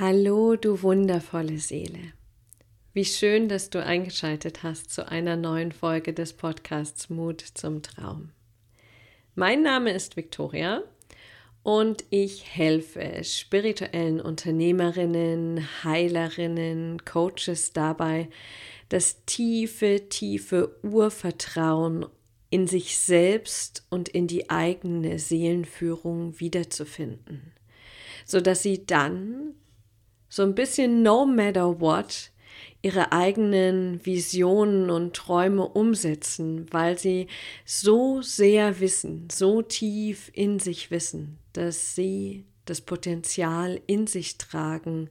Hallo, du wundervolle Seele. Wie schön, dass du eingeschaltet hast zu einer neuen Folge des Podcasts Mut zum Traum. Mein Name ist Victoria und ich helfe spirituellen Unternehmerinnen, Heilerinnen, Coaches dabei, das tiefe, tiefe Urvertrauen in sich selbst und in die eigene Seelenführung wiederzufinden, sodass sie dann so ein bisschen no matter what ihre eigenen Visionen und Träume umsetzen, weil sie so sehr wissen, so tief in sich wissen, dass sie das Potenzial in sich tragen,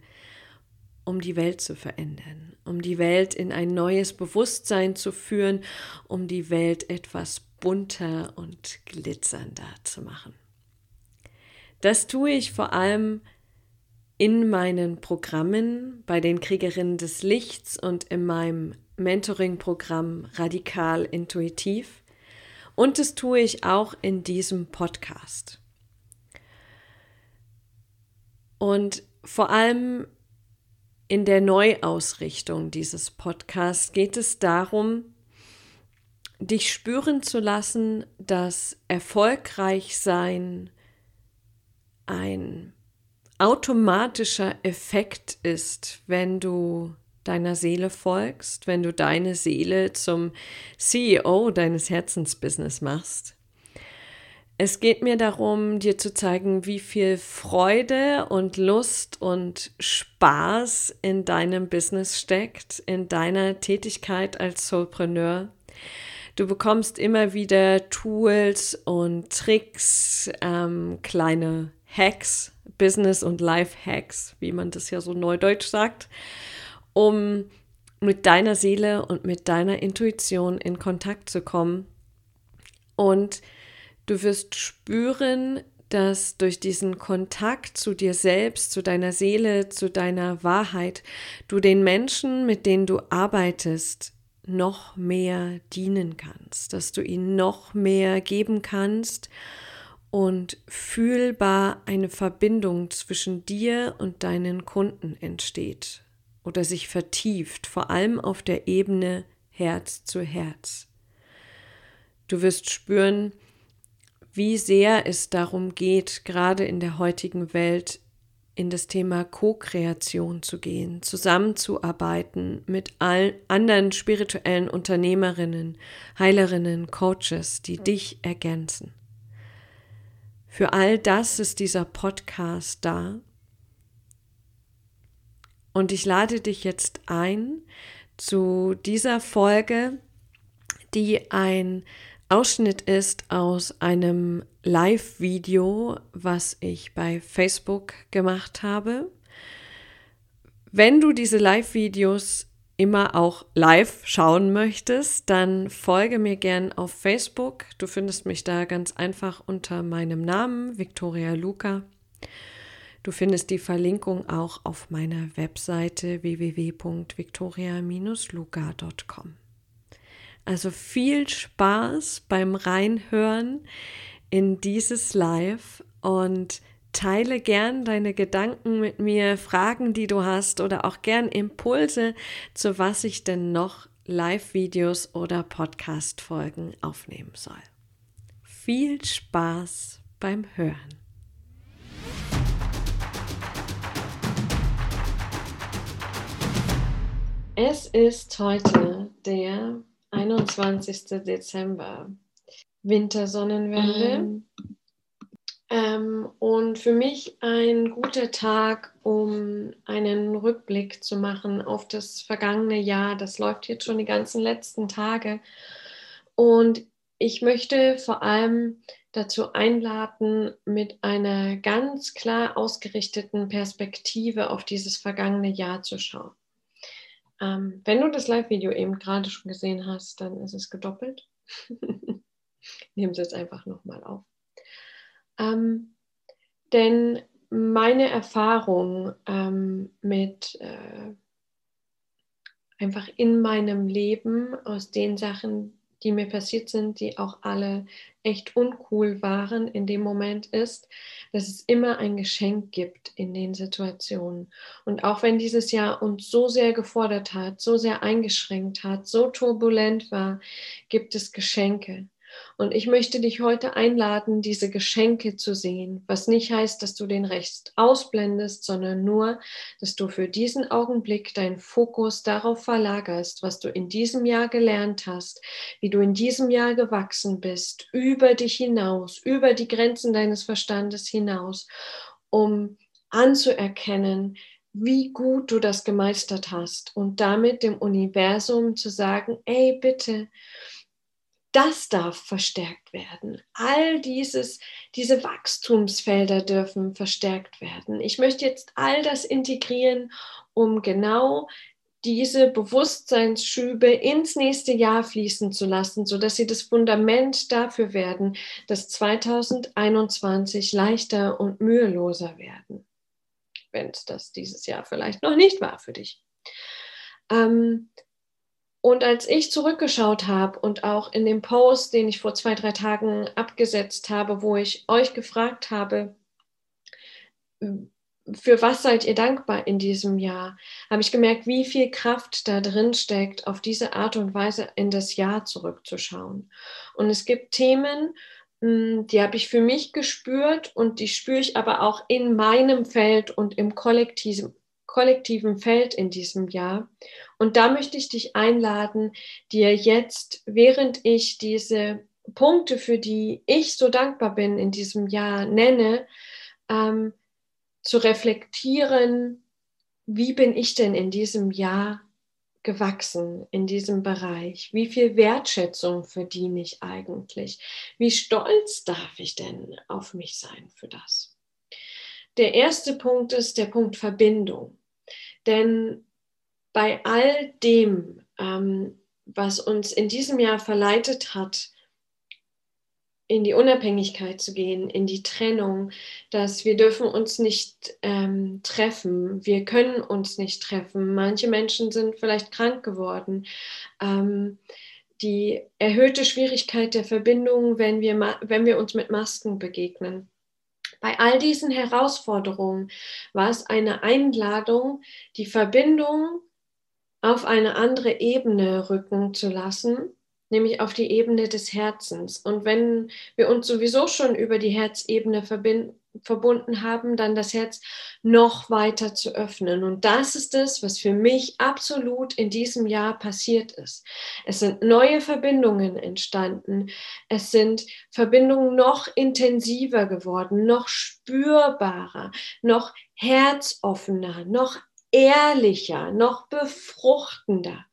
um die Welt zu verändern, um die Welt in ein neues Bewusstsein zu führen, um die Welt etwas bunter und glitzernder zu machen. Das tue ich vor allem in meinen Programmen bei den Kriegerinnen des Lichts und in meinem Mentoring-Programm Radikal Intuitiv. Und das tue ich auch in diesem Podcast. Und vor allem in der Neuausrichtung dieses Podcasts geht es darum, dich spüren zu lassen, dass erfolgreich sein ein automatischer Effekt ist, wenn du deiner Seele folgst, wenn du deine Seele zum CEO deines Herzensbusiness machst. Es geht mir darum, dir zu zeigen, wie viel Freude und Lust und Spaß in deinem Business steckt, in deiner Tätigkeit als Soulpreneur. Du bekommst immer wieder Tools und Tricks, ähm, kleine Hacks, Business- und Life-Hacks, wie man das ja so neudeutsch sagt, um mit deiner Seele und mit deiner Intuition in Kontakt zu kommen. Und du wirst spüren, dass durch diesen Kontakt zu dir selbst, zu deiner Seele, zu deiner Wahrheit, du den Menschen, mit denen du arbeitest, noch mehr dienen kannst, dass du ihnen noch mehr geben kannst und fühlbar eine Verbindung zwischen dir und deinen Kunden entsteht oder sich vertieft, vor allem auf der Ebene Herz zu Herz. Du wirst spüren, wie sehr es darum geht, gerade in der heutigen Welt in das Thema Co-Kreation zu gehen, zusammenzuarbeiten mit allen anderen spirituellen Unternehmerinnen, Heilerinnen, Coaches, die dich ergänzen. Für all das ist dieser Podcast da. Und ich lade dich jetzt ein zu dieser Folge, die ein Ausschnitt ist aus einem Live-Video, was ich bei Facebook gemacht habe. Wenn du diese Live-Videos immer auch live schauen möchtest, dann folge mir gern auf Facebook. Du findest mich da ganz einfach unter meinem Namen, Victoria Luca. Du findest die Verlinkung auch auf meiner Webseite www.victoria-luca.com. Also viel Spaß beim Reinhören in dieses Live und Teile gern deine Gedanken mit mir, Fragen, die du hast oder auch gern Impulse, zu was ich denn noch Live-Videos oder Podcast-Folgen aufnehmen soll. Viel Spaß beim Hören. Es ist heute der 21. Dezember. Wintersonnenwende. Mhm. Ähm, und für mich ein guter Tag, um einen Rückblick zu machen auf das vergangene Jahr. Das läuft jetzt schon die ganzen letzten Tage. Und ich möchte vor allem dazu einladen, mit einer ganz klar ausgerichteten Perspektive auf dieses vergangene Jahr zu schauen. Ähm, wenn du das Live-Video eben gerade schon gesehen hast, dann ist es gedoppelt. Nehmen es jetzt einfach nochmal auf. Ähm, denn meine Erfahrung ähm, mit äh, einfach in meinem Leben aus den Sachen, die mir passiert sind, die auch alle echt uncool waren in dem Moment, ist, dass es immer ein Geschenk gibt in den Situationen. Und auch wenn dieses Jahr uns so sehr gefordert hat, so sehr eingeschränkt hat, so turbulent war, gibt es Geschenke. Und ich möchte dich heute einladen, diese Geschenke zu sehen, was nicht heißt, dass du den Rest ausblendest, sondern nur, dass du für diesen Augenblick deinen Fokus darauf verlagerst, was du in diesem Jahr gelernt hast, wie du in diesem Jahr gewachsen bist, über dich hinaus, über die Grenzen deines Verstandes hinaus, um anzuerkennen, wie gut du das gemeistert hast und damit dem Universum zu sagen, ey, bitte, das darf verstärkt werden. All dieses, diese Wachstumsfelder dürfen verstärkt werden. Ich möchte jetzt all das integrieren, um genau diese Bewusstseinsschübe ins nächste Jahr fließen zu lassen, sodass sie das Fundament dafür werden, dass 2021 leichter und müheloser werden. Wenn es das dieses Jahr vielleicht noch nicht war für dich. Ähm, und als ich zurückgeschaut habe und auch in dem Post, den ich vor zwei, drei Tagen abgesetzt habe, wo ich euch gefragt habe, für was seid ihr dankbar in diesem Jahr, habe ich gemerkt, wie viel Kraft da drin steckt, auf diese Art und Weise in das Jahr zurückzuschauen. Und es gibt Themen, hm, die habe ich für mich gespürt und die spüre ich aber auch in meinem Feld und im kollektiven, kollektiven Feld in diesem Jahr. Und da möchte ich dich einladen, dir jetzt, während ich diese Punkte, für die ich so dankbar bin in diesem Jahr nenne, ähm, zu reflektieren, wie bin ich denn in diesem Jahr gewachsen in diesem Bereich? Wie viel Wertschätzung verdiene ich eigentlich? Wie stolz darf ich denn auf mich sein für das? Der erste Punkt ist der Punkt Verbindung. Denn bei all dem, ähm, was uns in diesem Jahr verleitet hat, in die Unabhängigkeit zu gehen, in die Trennung, dass wir dürfen uns nicht ähm, treffen, wir können uns nicht treffen. Manche Menschen sind vielleicht krank geworden. Ähm, die erhöhte Schwierigkeit der Verbindung, wenn wir, wenn wir uns mit Masken begegnen. Bei all diesen Herausforderungen war es eine Einladung, die Verbindung auf eine andere Ebene rücken zu lassen, nämlich auf die Ebene des Herzens. Und wenn wir uns sowieso schon über die Herzebene verbinden, verbunden haben, dann das Herz noch weiter zu öffnen. Und das ist es, was für mich absolut in diesem Jahr passiert ist. Es sind neue Verbindungen entstanden. Es sind Verbindungen noch intensiver geworden, noch spürbarer, noch herzoffener, noch ehrlicher, noch befruchtender.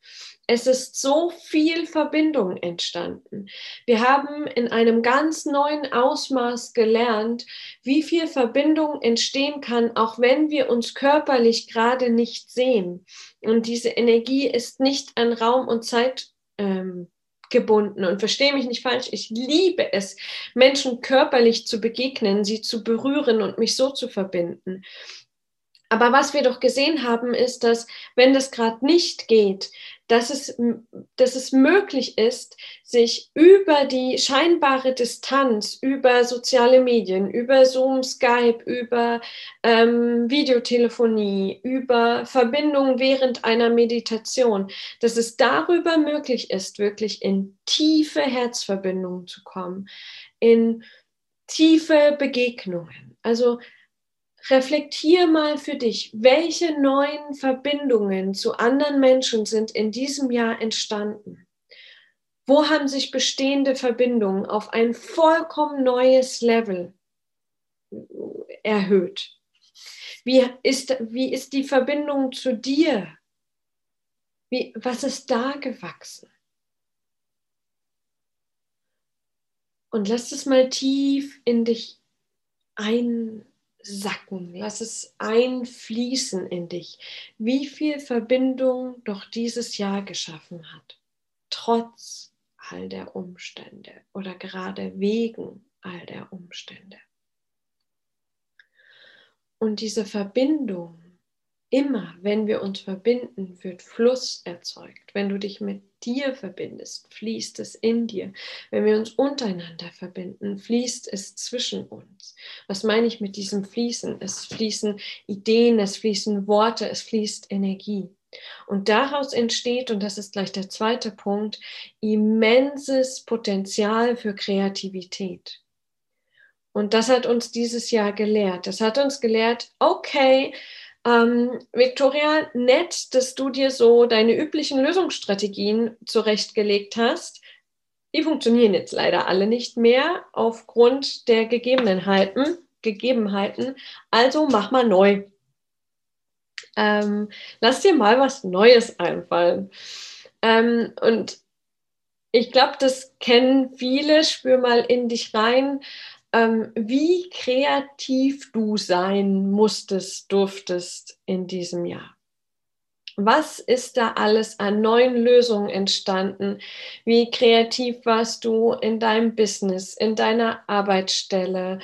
Es ist so viel Verbindung entstanden. Wir haben in einem ganz neuen Ausmaß gelernt, wie viel Verbindung entstehen kann, auch wenn wir uns körperlich gerade nicht sehen. Und diese Energie ist nicht an Raum und Zeit ähm, gebunden. Und verstehe mich nicht falsch, ich liebe es, Menschen körperlich zu begegnen, sie zu berühren und mich so zu verbinden. Aber was wir doch gesehen haben, ist, dass wenn das gerade nicht geht, dass es, dass es möglich ist, sich über die scheinbare Distanz, über soziale Medien, über Zoom, Skype, über ähm, Videotelefonie, über Verbindung während einer Meditation, dass es darüber möglich ist, wirklich in tiefe Herzverbindungen zu kommen, in tiefe Begegnungen. Also reflektier mal für dich, welche neuen Verbindungen zu anderen Menschen sind in diesem Jahr entstanden. Wo haben sich bestehende Verbindungen auf ein vollkommen neues Level erhöht? Wie ist, wie ist die Verbindung zu dir? Wie, was ist da gewachsen? Und lass es mal tief in dich ein, sacken, lass es einfließen in dich, wie viel Verbindung doch dieses Jahr geschaffen hat, trotz all der Umstände oder gerade wegen all der Umstände. Und diese Verbindung immer, wenn wir uns verbinden, wird Fluss erzeugt. Wenn du dich mit dir verbindest, fließt es in dir. Wenn wir uns untereinander verbinden, fließt es zwischen uns. Was meine ich mit diesem Fließen? Es fließen Ideen, es fließen Worte, es fließt Energie. Und daraus entsteht, und das ist gleich der zweite Punkt, immenses Potenzial für Kreativität. Und das hat uns dieses Jahr gelehrt. Das hat uns gelehrt, okay, ähm, Victoria, nett, dass du dir so deine üblichen Lösungsstrategien zurechtgelegt hast. Die funktionieren jetzt leider alle nicht mehr aufgrund der Gegebenheiten. Gegebenheiten. Also mach mal neu. Ähm, lass dir mal was Neues einfallen. Ähm, und ich glaube, das kennen viele. Spür mal in dich rein ähm, wie kreativ du sein musstest, durftest in diesem Jahr. Was ist da alles an neuen Lösungen entstanden? Wie kreativ warst du in deinem Business, in deiner Arbeitsstelle?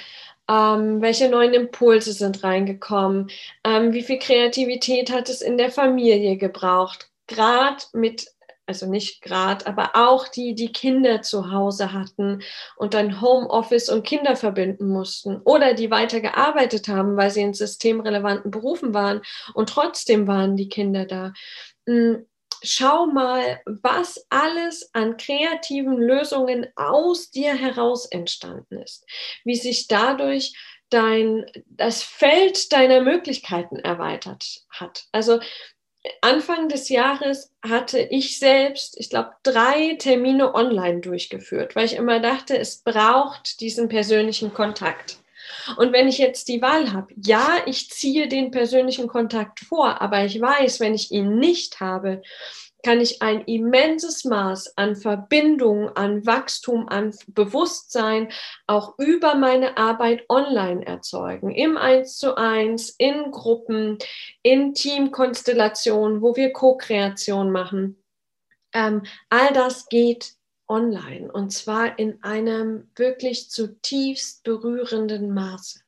Ähm, welche neuen Impulse sind reingekommen? Ähm, wie viel Kreativität hat es in der Familie gebraucht? Gerade mit also nicht gerade, aber auch die, die Kinder zu Hause hatten und dann Homeoffice und Kinder verbinden mussten oder die weiter gearbeitet haben, weil sie in systemrelevanten Berufen waren und trotzdem waren die Kinder da. Hm, schau mal, was alles an kreativen Lösungen aus dir heraus entstanden ist, wie sich dadurch dein, das Feld deiner Möglichkeiten erweitert hat. Also Anfang des Jahres hatte ich selbst, ich glaube, drei Termine online durchgeführt, weil ich immer dachte, es braucht diesen persönlichen Kontakt. Und wenn ich jetzt die Wahl habe, ja, ich ziehe den persönlichen Kontakt vor, aber ich weiß, wenn ich ihn nicht habe, kann ich ein immenses Maß an Verbindung, an Wachstum, an Bewusstsein auch über meine Arbeit online erzeugen. Im Eins zu eins, in Gruppen, in Teamkonstellationen, wo wir Co-Kreation machen. Ähm, all das geht online und zwar in einem wirklich zutiefst berührenden Maße.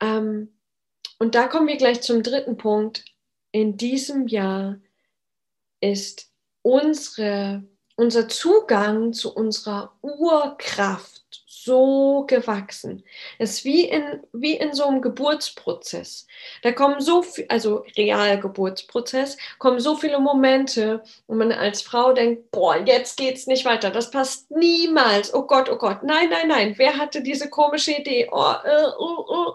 Ähm, und da kommen wir gleich zum dritten Punkt. In diesem Jahr ist unsere, unser Zugang zu unserer Urkraft so gewachsen. Es ist wie in, wie in so einem Geburtsprozess. Da kommen so viel, also Realgeburtsprozess, kommen so viele Momente, wo man als Frau denkt, boah, jetzt geht's nicht weiter. Das passt niemals. Oh Gott, oh Gott. Nein, nein, nein. Wer hatte diese komische Idee? Oh, äh, oh, oh.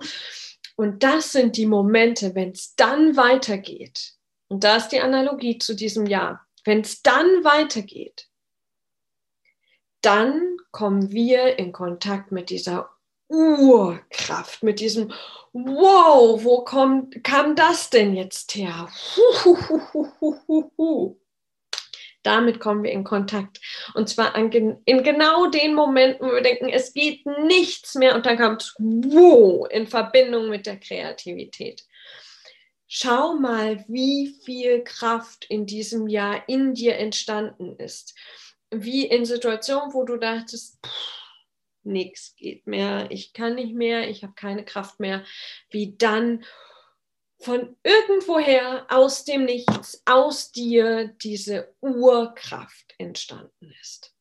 Und das sind die Momente, wenn es dann weitergeht und da ist die Analogie zu diesem Jahr. Wenn es dann weitergeht, dann kommen wir in Kontakt mit dieser Urkraft, mit diesem Wow, wo kommt, kam das denn jetzt her? Damit kommen wir in Kontakt. Und zwar an, in genau den Momenten, wo wir denken, es geht nichts mehr und dann kommt Wow in Verbindung mit der Kreativität schau mal, wie viel Kraft in diesem Jahr in dir entstanden ist. Wie in Situationen, wo du dachtest, nichts geht mehr, ich kann nicht mehr, ich habe keine Kraft mehr, wie dann von irgendwoher aus dem Nichts, aus dir diese Urkraft entstanden ist.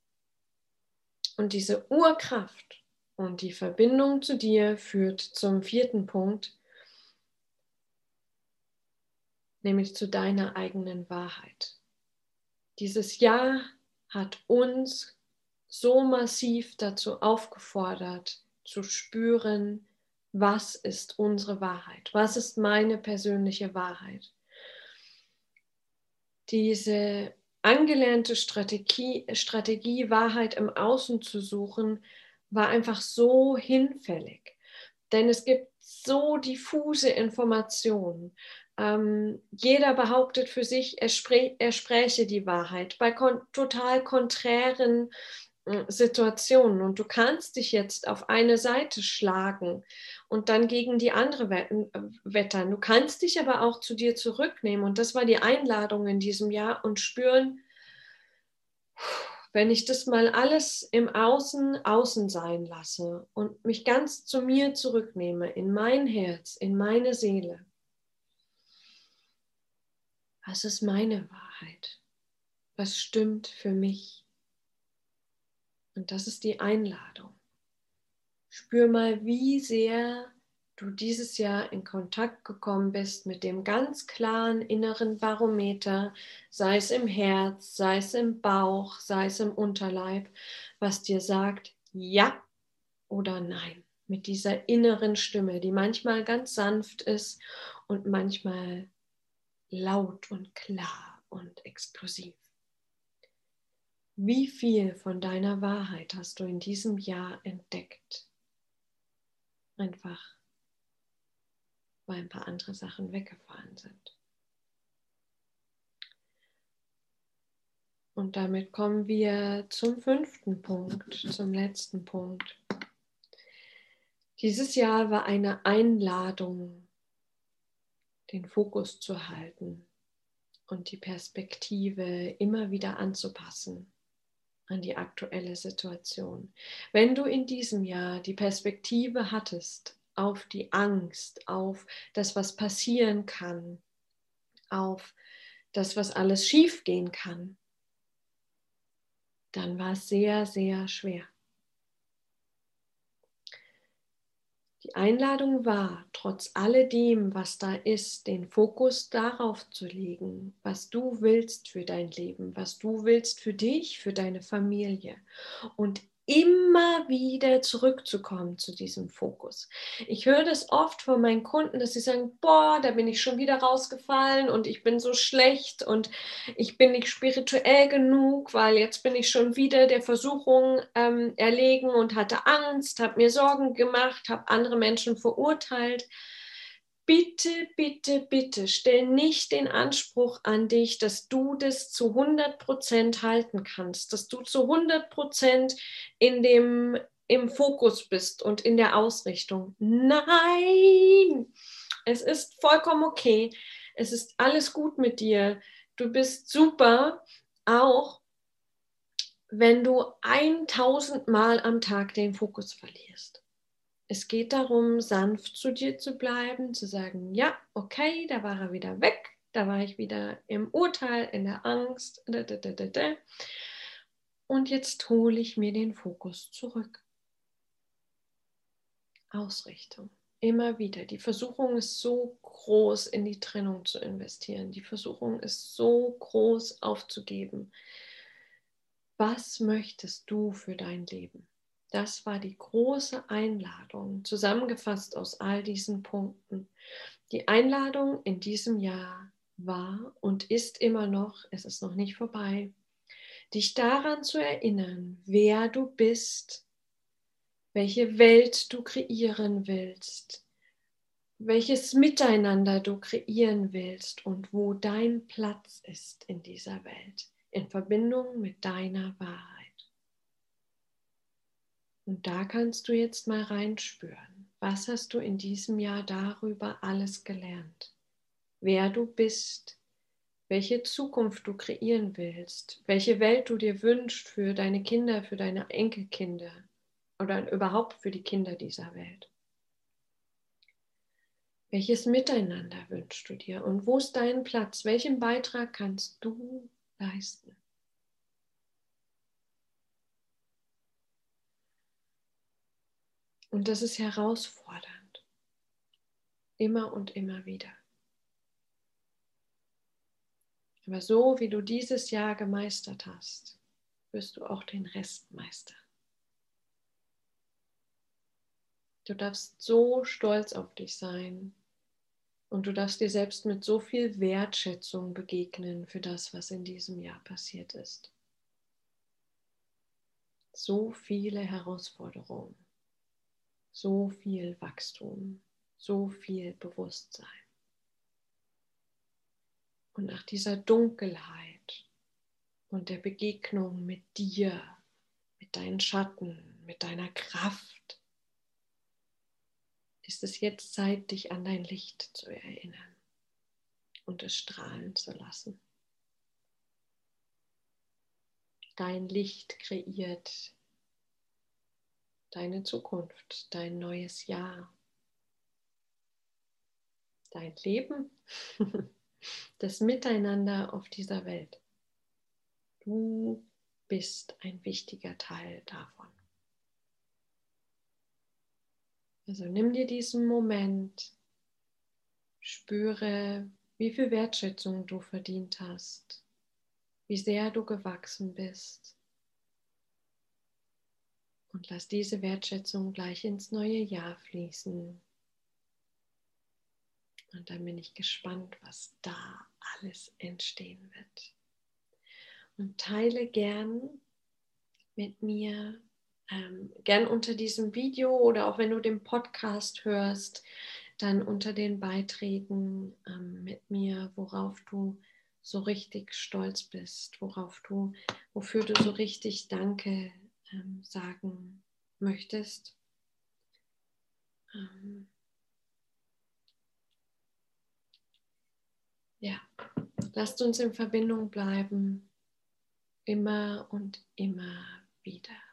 Und diese Urkraft und die Verbindung zu dir führt zum vierten Punkt, nämlich zu deiner eigenen Wahrheit. Dieses Jahr hat uns so massiv dazu aufgefordert, zu spüren, was ist unsere Wahrheit, was ist meine persönliche Wahrheit. Diese angelernte Strategie, Strategie, Wahrheit im Außen zu suchen, war einfach so hinfällig. Denn es gibt so diffuse Informationen. Ähm, jeder behauptet für sich, er, er spräche die Wahrheit bei kon total konträren äh, Situationen. Und du kannst dich jetzt auf eine Seite schlagen und dann gegen die andere äh, wettern. Du kannst dich aber auch zu dir zurücknehmen. Und das war die Einladung in diesem Jahr und spüren, wenn ich das mal alles im Außen außen sein lasse und mich ganz zu mir zurücknehme, in mein Herz, in meine Seele, Was ist meine Wahrheit? Was stimmt für mich? Und das ist die Einladung. Spür mal, wie sehr du dieses Jahr in Kontakt gekommen bist mit dem ganz klaren inneren Barometer, sei es im Herz, sei es im Bauch, sei es im Unterleib, was dir sagt, ja oder nein. Mit dieser inneren Stimme, die manchmal ganz sanft ist und manchmal laut und klar und explosiv. Wie viel von deiner Wahrheit hast du in diesem Jahr entdeckt? Einfach weil ein paar andere Sachen weggefallen sind. Und damit kommen wir zum fünften Punkt, zum letzten Punkt. Dieses Jahr war eine Einladung, den Fokus zu halten und die Perspektive immer wieder anzupassen an die aktuelle Situation. Wenn du in diesem Jahr die Perspektive hattest, auf die Angst, auf das, was passieren kann, auf das, was alles schiefgehen kann, dann war es sehr, sehr schwer. Die Einladung war, trotz alledem, was da ist, den Fokus darauf zu legen, was du willst für dein Leben, was du willst für dich, für deine Familie. Und immer wieder zurückzukommen zu diesem Fokus. Ich höre das oft von meinen Kunden, dass sie sagen, boah, da bin ich schon wieder rausgefallen und ich bin so schlecht und ich bin nicht spirituell genug, weil jetzt bin ich schon wieder der Versuchung ähm, erlegen und hatte Angst, habe mir Sorgen gemacht, habe andere Menschen verurteilt bitte, bitte, bitte stell nicht den Anspruch an dich, dass du das zu 100 Prozent halten kannst, dass du zu 100 Prozent in dem im Fokus bist und in der Ausrichtung. Nein, es ist vollkommen okay. Es ist alles gut mit dir. Du bist super, auch wenn du 1000 Mal am Tag den Fokus verlierst. Es geht darum, sanft zu dir zu bleiben, zu sagen, ja, okay, da war er wieder weg, da war ich wieder im Urteil, in der Angst. Und jetzt hole ich mir den Fokus zurück. Ausrichtung. Immer wieder. Die Versuchung ist so groß, in die Trennung zu investieren. Die Versuchung ist so groß, aufzugeben. Was möchtest du für dein Leben? Das war die große Einladung, zusammengefasst aus all diesen Punkten. Die Einladung in diesem Jahr war und ist immer noch, es ist noch nicht vorbei, dich daran zu erinnern, wer du bist, welche Welt du kreieren willst, welches Miteinander du kreieren willst und wo dein Platz ist in dieser Welt, in Verbindung mit deiner Wahrheit. Und da kannst du jetzt mal reinspüren. Was hast du in diesem Jahr darüber alles gelernt? Wer du bist, welche Zukunft du kreieren willst, welche Welt du dir wünschst für deine Kinder, für deine Enkelkinder oder überhaupt für die Kinder dieser Welt. Welches Miteinander wünschst du dir und wo ist dein Platz? Welchen Beitrag kannst du leisten? Und das ist herausfordernd. Immer und immer wieder. Aber so wie du dieses Jahr gemeistert hast, wirst du auch den Rest meistern. Du darfst so stolz auf dich sein und du darfst dir selbst mit so viel Wertschätzung begegnen für das, was in diesem Jahr passiert ist. So viele Herausforderungen so viel Wachstum, so viel Bewusstsein. Und nach dieser Dunkelheit und der Begegnung mit dir, mit deinen Schatten, mit deiner Kraft, ist es jetzt Zeit, dich an dein Licht zu erinnern und es strahlen zu lassen. Dein Licht kreiert deine Zukunft, dein neues Jahr, dein Leben das Miteinander auf dieser Welt. Du bist ein wichtiger Teil davon. Also nimm dir diesen Moment, spüre, wie viel Wertschätzung du verdient hast, wie sehr du gewachsen bist. Und lass diese Wertschätzung gleich ins neue Jahr fließen. Und dann bin ich gespannt, was da alles entstehen wird. Und teile gern mit mir, ähm, gern unter diesem Video oder auch wenn du den Podcast hörst, dann unter den Beiträgen ähm, mit mir, worauf du so richtig stolz bist, worauf du, wofür du so richtig Danke ähm, sagen möchtest. Ähm, ja, lasst uns in Verbindung bleiben, immer und immer wieder.